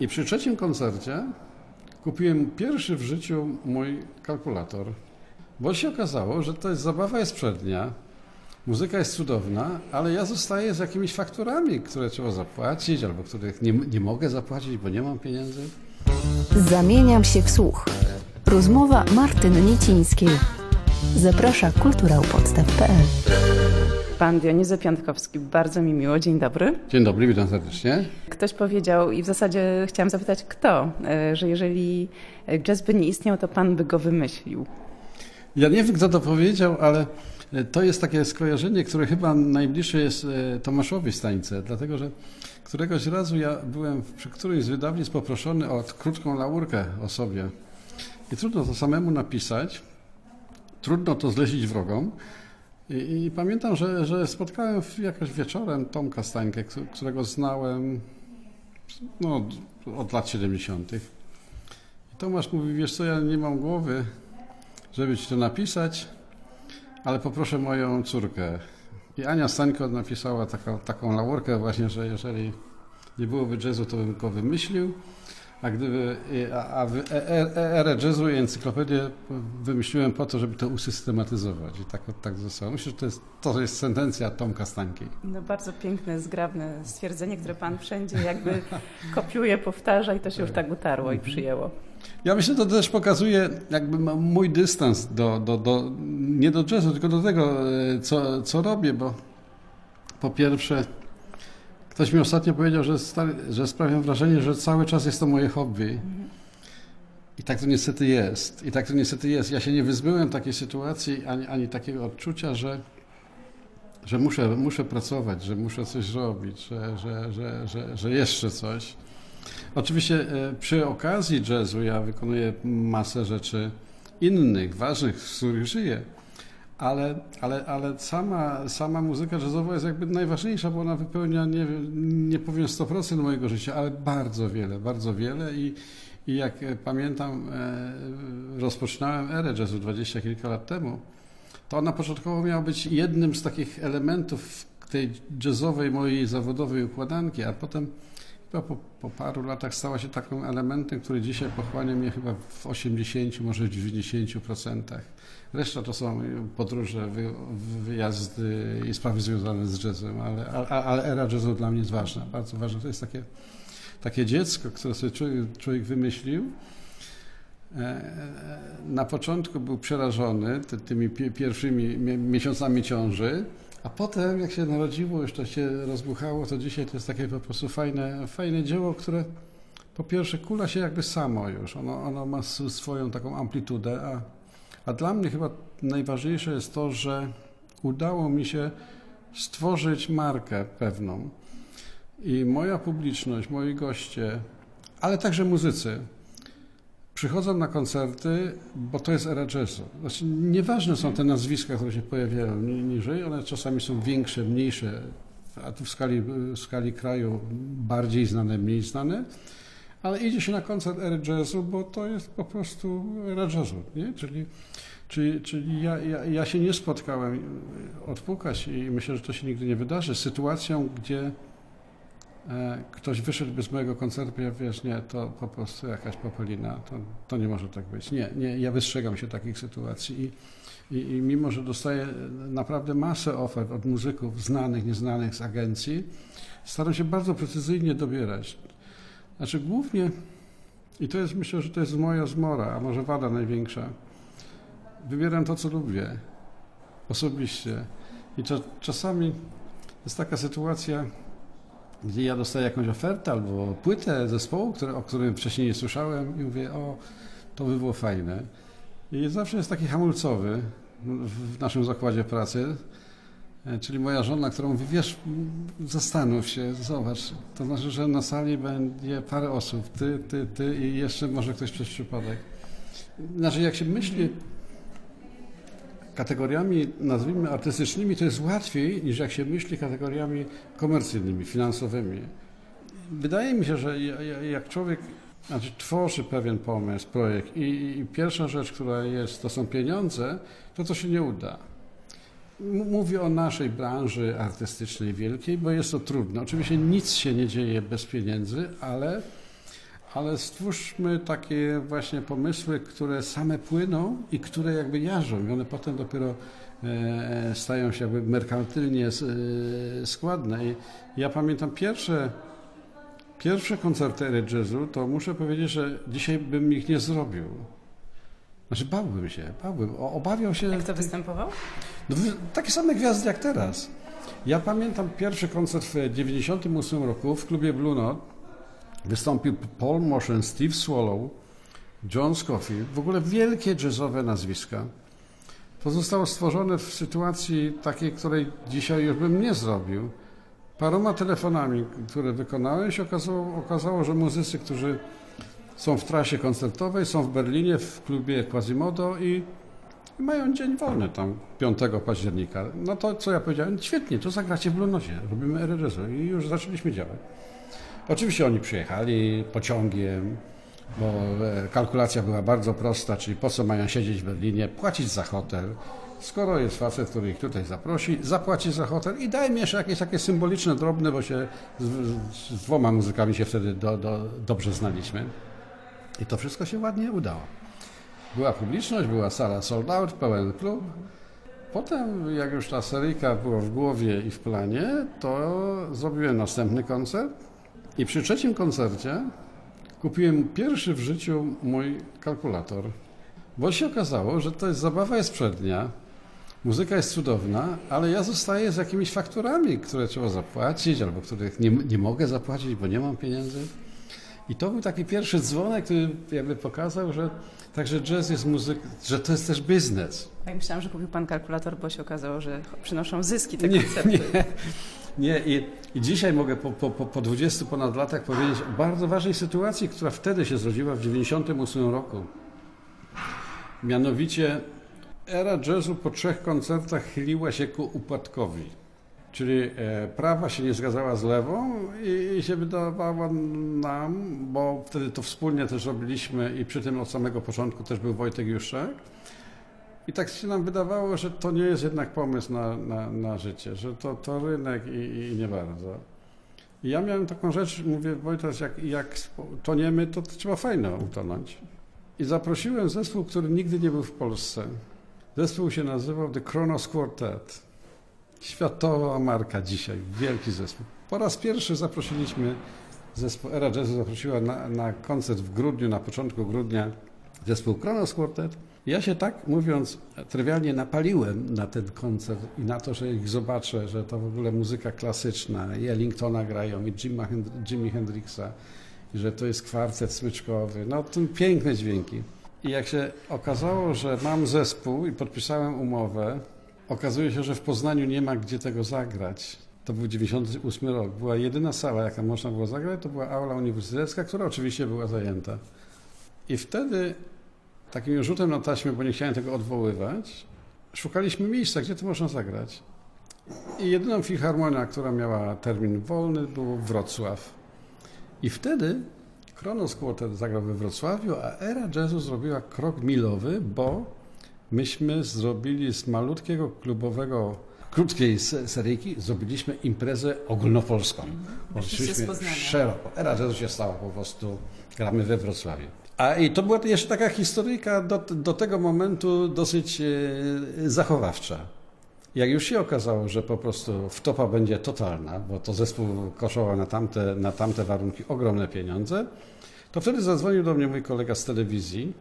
I przy trzecim koncercie kupiłem pierwszy w życiu mój kalkulator, bo się okazało, że to jest zabawa jest przednia, muzyka jest cudowna, ale ja zostaję z jakimiś fakturami, które trzeba zapłacić, albo których nie, nie mogę zapłacić, bo nie mam pieniędzy. Zamieniam się w słuch. Rozmowa Martyny Niecińskiej. Zaprasza kulturałpodstaw.pl Pan Dionizy Piątkowski, bardzo mi miło, dzień dobry. Dzień dobry, witam serdecznie. Ktoś powiedział i w zasadzie chciałam zapytać kto, e, że jeżeli jazz by nie istniał, to pan by go wymyślił. Ja nie wiem, kto to powiedział, ale to jest takie skojarzenie, które chyba najbliższe jest e, Tomaszowi Stańce, dlatego że któregoś razu ja byłem przy którymś z wydawnictw poproszony o krótką laurkę o sobie. I trudno to samemu napisać, trudno to zlecić wrogom. I, I, pamiętam, że, że spotkałem jakoś wieczorem Tomka Stańkę, którego znałem no, od lat 70. I Tomasz mówi, wiesz co, ja nie mam głowy, żeby ci to napisać, ale poproszę moją córkę. I Ania Stańko napisała taką, taką laurkę właśnie, że jeżeli nie byłoby jazzu, to bym go wymyślił. A gdyby, a, a erę jazzu i encyklopedię wymyśliłem po to, żeby to usystematyzować. I tak, tak zostało. Myślę, że to jest, to jest sentencja Tomka Stańki. No bardzo piękne, zgrabne stwierdzenie, które pan wszędzie jakby kopiuje, powtarza i to się już tak utarło i przyjęło. Ja myślę, że to też pokazuje jakby mój dystans do, do, do, nie do jazzu, tylko do tego, co, co robię, bo po pierwsze Ktoś mi ostatnio powiedział, że, stary, że sprawiam wrażenie, że cały czas jest to moje hobby. I tak to niestety jest. I tak to niestety jest. Ja się nie wyzbyłem takiej sytuacji, ani, ani takiego odczucia, że, że muszę, muszę pracować, że muszę coś robić, że, że, że, że, że jeszcze coś. Oczywiście przy okazji jazzu ja wykonuję masę rzeczy innych, ważnych, z których żyję ale, ale, ale sama, sama muzyka jazzowa jest jakby najważniejsza, bo ona wypełnia, nie, nie powiem 100% mojego życia, ale bardzo wiele, bardzo wiele. I, i jak pamiętam, e, rozpoczynałem erę jazzu dwadzieścia kilka lat temu, to ona początkowo miała być jednym z takich elementów tej jazzowej mojej zawodowej układanki, a potem chyba po, po paru latach stała się takim elementem, który dzisiaj pochłania mnie chyba w 80, może w 90%. Reszta to są podróże, wyjazdy i sprawy związane z jazzem, ale, ale, ale era jazzu dla mnie jest ważna, bardzo ważna. To jest takie, takie dziecko, które sobie człowiek, człowiek wymyślił. Na początku był przerażony tymi pierwszymi miesiącami ciąży, a potem, jak się narodziło, już to się rozbuchało, to dzisiaj to jest takie po prostu fajne, fajne dzieło, które po pierwsze kula się jakby samo już. Ono, ono ma swoją taką amplitudę, a a dla mnie chyba najważniejsze jest to, że udało mi się stworzyć markę pewną. I moja publiczność, moi goście, ale także muzycy, przychodzą na koncerty, bo to jest era jazzu. Znaczy, nieważne są te nazwiska, które się pojawiają niżej, one czasami są większe, mniejsze, a tu w skali, w skali kraju bardziej znane, mniej znane, ale idzie się na koncert ery jazzu, bo to jest po prostu era jazzu, nie? Czyli, czyli, czyli ja, ja, ja się nie spotkałem odpukać i myślę, że to się nigdy nie wydarzy, z sytuacją, gdzie ktoś wyszedłby z mojego koncertu ja wiesz, nie, to po prostu jakaś popolina, to, to nie może tak być. Nie, nie, ja wystrzegam się takich sytuacji i, i, i mimo, że dostaję naprawdę masę ofert od muzyków znanych, nieznanych z agencji, staram się bardzo precyzyjnie dobierać znaczy głównie, i to jest myślę, że to jest moja zmora, a może wada największa. Wybieram to, co lubię osobiście. I czasami jest taka sytuacja, gdzie ja dostaję jakąś ofertę albo płytę zespołu, który, o którym wcześniej nie słyszałem i mówię, o, to by było fajne. I zawsze jest taki hamulcowy w naszym zakładzie pracy, E, czyli moja żona, którą mówi, wiesz, zastanów się, zobacz, to znaczy, że na sali będzie parę osób, ty, ty, ty i jeszcze może ktoś przez przypadek. Znaczy, jak się myśli kategoriami, nazwijmy artystycznymi, to jest łatwiej niż jak się myśli kategoriami komercyjnymi, finansowymi. Wydaje mi się, że jak człowiek znaczy, tworzy pewien pomysł, projekt i, i pierwsza rzecz, która jest, to są pieniądze, to to się nie uda. Mówię o naszej branży artystycznej wielkiej, bo jest to trudne. Oczywiście nic się nie dzieje bez pieniędzy, ale, ale stwórzmy takie właśnie pomysły, które same płyną i które jakby jarzą i one potem dopiero e, stają się jakby merkantylnie e, składne. I ja pamiętam pierwsze, pierwsze koncerty ery jazzu, to muszę powiedzieć, że dzisiaj bym ich nie zrobił. Znaczy bałbym się, bałbym, obawiał się... Jak to występował? No, takie same gwiazdy jak teraz. Ja pamiętam pierwszy koncert w 1998 roku w klubie Blue Note. Wystąpił Paul Motion, Steve Swallow, John Scofield, w ogóle wielkie jazzowe nazwiska. To zostało stworzone w sytuacji takiej, której dzisiaj już bym nie zrobił. Paroma telefonami, które wykonałem, się okazało, okazało, że muzycy, którzy są w trasie koncertowej, są w Berlinie w klubie Quasimodo i mają dzień wolny tam 5 października. No to co ja powiedziałem, świetnie, to zagracie w Blunosie, robimy jazzu i już zaczęliśmy działać. Oczywiście oni przyjechali pociągiem, bo e, kalkulacja była bardzo prosta, czyli po co mają siedzieć w Berlinie, płacić za hotel. Skoro jest facet, który ich tutaj zaprosi, zapłaci za hotel i daj mi jeszcze jakieś takie symboliczne, drobne, bo się z, z, dwoma muzykami się wtedy do, do, dobrze znaliśmy. I to wszystko się ładnie udało. Była publiczność, była sala sold out, pełen klub. Potem, jak już ta seryjka była w głowie i w planie, to zrobiłem następny koncert. I przy trzecim koncercie kupiłem pierwszy w życiu mój kalkulator. Bo się okazało, że to jest zabawa jest przednia, muzyka jest cudowna, ale ja zostaję z jakimiś fakturami, które trzeba zapłacić, albo których nie, nie mogę zapłacić, bo nie mam pieniędzy. I to był taki pierwszy dzwonek, który jakby pokazał, że także jazz jest muzyka, że to jest też biznes. Ja myślałam, że kupił pan kalkulator, bo się okazało, że przynoszą zyski te Nie, koncerty. nie, nie. I, i dzisiaj mogę po, po, po po 20 ponad latach powiedzieć o bardzo ważnej sytuacji, która wtedy się zrodziła w 98 roku. Mianowicie era jazzu po trzech koncertach chyliła się ku upadkowi. Czyli e, prawa się nie zgadzała z lewą i, i się wydawało nam, bo wtedy to wspólnie też robiliśmy i przy tym od samego początku też był Wojtek Juszczak. I tak się nam wydawało, że to nie jest jednak pomysł na, na, na życie, że to, to rynek i, i nie bardzo. I ja miałem taką rzecz, mówię, Wojtek, jak, jak toniemy, to, to trzeba fajno utonąć. I zaprosiłem zespół, który nigdy nie był w Polsce. Zespół się nazywał The Kronos Quartet. Światowa marka dzisiaj, wielki zespół. Po raz pierwszy zaprosiliśmy zespół Era zaprosiła na, na koncert w grudniu, na początku grudnia zespół Kronos Quartet. Ja się tak, mówiąc trywialnie, napaliłem na ten koncert i na to, że ich zobaczę, że to w ogóle muzyka klasyczna, i Ellingtona grają, i Jima, Jimi Hendrixa, i że to jest kwartet smyczkowy. No, to piękne dźwięki. I jak się okazało, że mam zespół i podpisałem umowę, okazuje się, że w Poznaniu nie ma gdzie tego zagrać. To był 98 rok. Była jedyna sala, jaka można było zagrać, to była aula uniwersytecka, która oczywiście była zajęta. I wtedy takim rzutem na taśmę, bo nie chciałem tego odwoływać, szukaliśmy miejsca, gdzie to można zagrać. I jedyną filharmonią, która miała termin wolny, był Wrocław. I wtedy Kronos Quartet zagrał we Wrocławiu, a Era Jazzu zrobiła krok milowy, bo myśmy zrobili z malutkiego klubowego, krótkiej se- seryjki, zrobiliśmy imprezę ogólnopolską. Z Poznania. szeroko. Era Jazzu się stała po prostu, gramy we Wrocławiu. A i to była jeszcze taka historyjka do, do tego momentu dosyć e, zachowawcza. Jak już się okazało, że po prostu wtopa będzie totalna, bo to zespół kosztował na tamte, na tamte warunki ogromne pieniądze, to wtedy zadzwonił do mnie mój kolega z telewizji,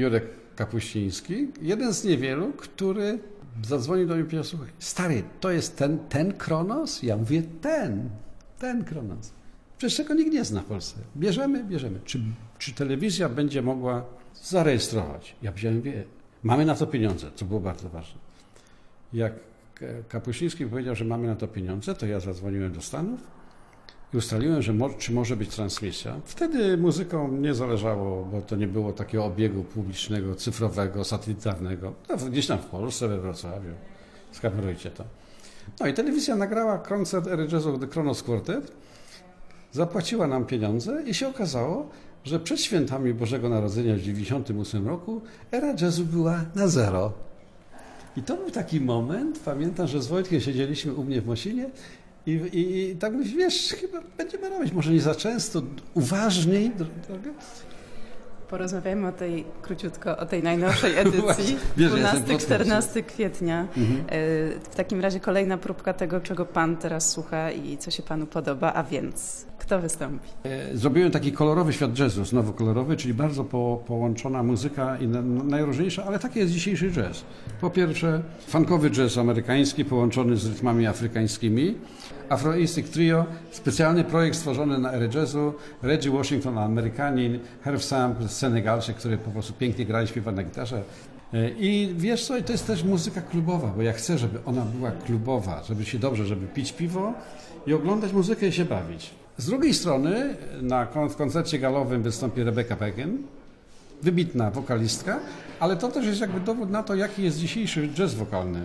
Jurek Kapuściński, jeden z niewielu, który zadzwonił do mnie i powiedział, słuchaj, stary, to jest ten, ten Kronos? Ja mówię, ten, ten Kronos. Przecież tego nikt nie zna w Polsce. Bierzemy, bierzemy. Czy, czy telewizja będzie mogła zarejestrować? Ja powiedziałem, wie, mamy na to pieniądze, co było bardzo ważne. Jak Kapuściński powiedział, że mamy na to pieniądze, to ja zadzwoniłem do Stanów i ustaliłem, że mo, czy może być transmisja. Wtedy muzyką nie zależało, bo to nie było takiego obiegu publicznego, cyfrowego, satelitarnego. No, gdzieś tam w Polsce, we Wrocławiu. Skamerujcie to. No i telewizja nagrała koncert Ery Jazzu The Kronos Quartet, zapłaciła nam pieniądze i się okazało, że przed świętami Bożego Narodzenia w 1998 roku Era Jazzu była na zero. I to był taki moment, pamiętam, że z Wojtkiem siedzieliśmy u mnie w Mosinie I, i, I tak myślę, wiesz, chyba będziemy robić, może nie za często, uważniej trochę. Porozmawiajmy o tej króciutko, o tej najnowszej edycji, Właśnie. Wiesz, ja jestem 12-14 kwietnia. Mhm. E, W takim razie kolejna próbka tego, czego Pan teraz słucha i co się Panu podoba, a więc kto wystąpi? E, Zrobiłem taki kolorowy świat jazzu, znowu kolorowy, czyli bardzo po, połączona muzyka i na, najróżniejsza, ale taki jest dzisiejszy jazz. Po pierwsze, funkowy jazz amerykański połączony z rytmami afrykańskimi. Afroistic Trio, specjalny projekt stworzony na erę jazzu. Reggie Washington, Amerykanin, Herb Sam, Senegalczyk, który po prostu pięknie gra i śpiewa na gitarze. E, I wiesz co, to jest też muzyka klubowa, bo ja chcę, żeby ona była klubowa, żeby się dobrze, żeby pić piwo i oglądać muzykę i się bawić. Z drugiej strony na w koncercie galowym wystąpi Rebecca Pagan, wybitna wokalistka, ale to też jest jakby dowód na to, jaki jest dzisiejszy jazz wokalny.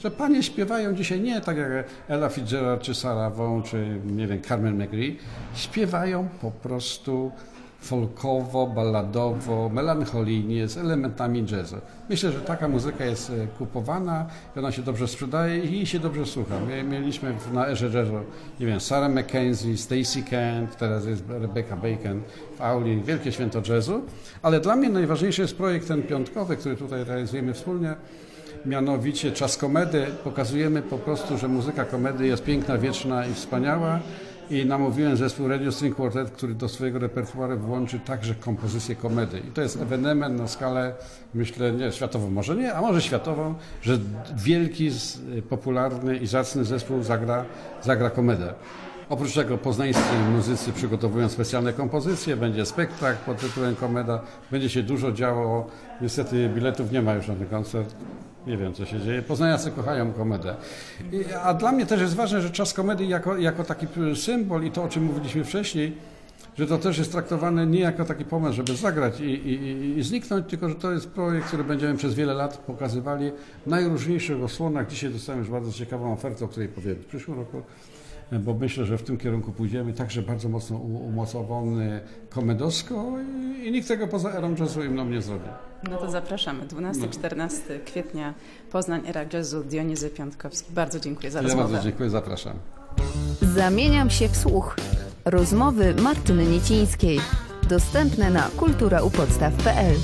Że panie śpiewają dzisiaj nie tak jak Ella Fitzgerald, czy Sarah Vaughan, czy nie wiem, Carmen McRae. Śpiewają po prostu folkowo, balladowo, melancholijnie, z elementami jazzu. Myślę, że taka muzyka jest e, kupowana i ona się dobrze sprzedaje i się dobrze słucha. My mieliśmy na erze jazzu, nie wiem, Sarah McKenzie, Stacey Kent, teraz jest Rebecca Bacon w Auli, wielkie święto jazzu, ale dla mnie najważniejszy jest projekt ten piątkowy, który tutaj realizujemy wspólnie, mianowicie Czas Komedy. Pokazujemy po prostu, że muzyka komedy jest piękna, wieczna i wspaniała i namówiłem zespół Radio String Quartet, który do swojego repertuaru włączy także kompozycję komedy. I to jest ewenement na skalę, myślę, nie światową, może nie, a może światową, że wielki, popularny i zacny zespół zagra, zagra komedę. Oprócz tego poznańscy muzycy przygotowują specjalne kompozycje, będzie spektakl pod tytułem Komeda, będzie się dużo działo. Niestety biletów nie ma już na ten koncert. Nie wiem, co się dzieje. Poznaniacy kochają komedę. I, a dla mnie też jest ważne, że czas komedii jako, jako taki symbol i to, o czym mówiliśmy wcześniej, że to też jest traktowane nie jako taki pomysł, żeby zagrać i, i, i- zniknąć, tylko że to jest projekt, który będziemy przez wiele lat pokazywali w najróżniejszych osłonach. Dzisiaj dostałem już bardzo ciekawą ofertę, o której powiem w przyszłym roku, bo myślę, że w tym kierunku pójdziemy, także bardzo mocno umocowany komedowsko i, nikt tego poza erą jazzu im nam nie zrobi. No to zapraszamy. 12-14 kwietnia Poznań, Era Jazzu, Dionizy Piątkowski. Bardzo dziękuję za Ja rozmowę. bardzo dziękuję, zapraszam. Zamieniam się w słuch. Rozmowy Martyny Niecińskiej. Dostępne na kulturaupodstaw.pl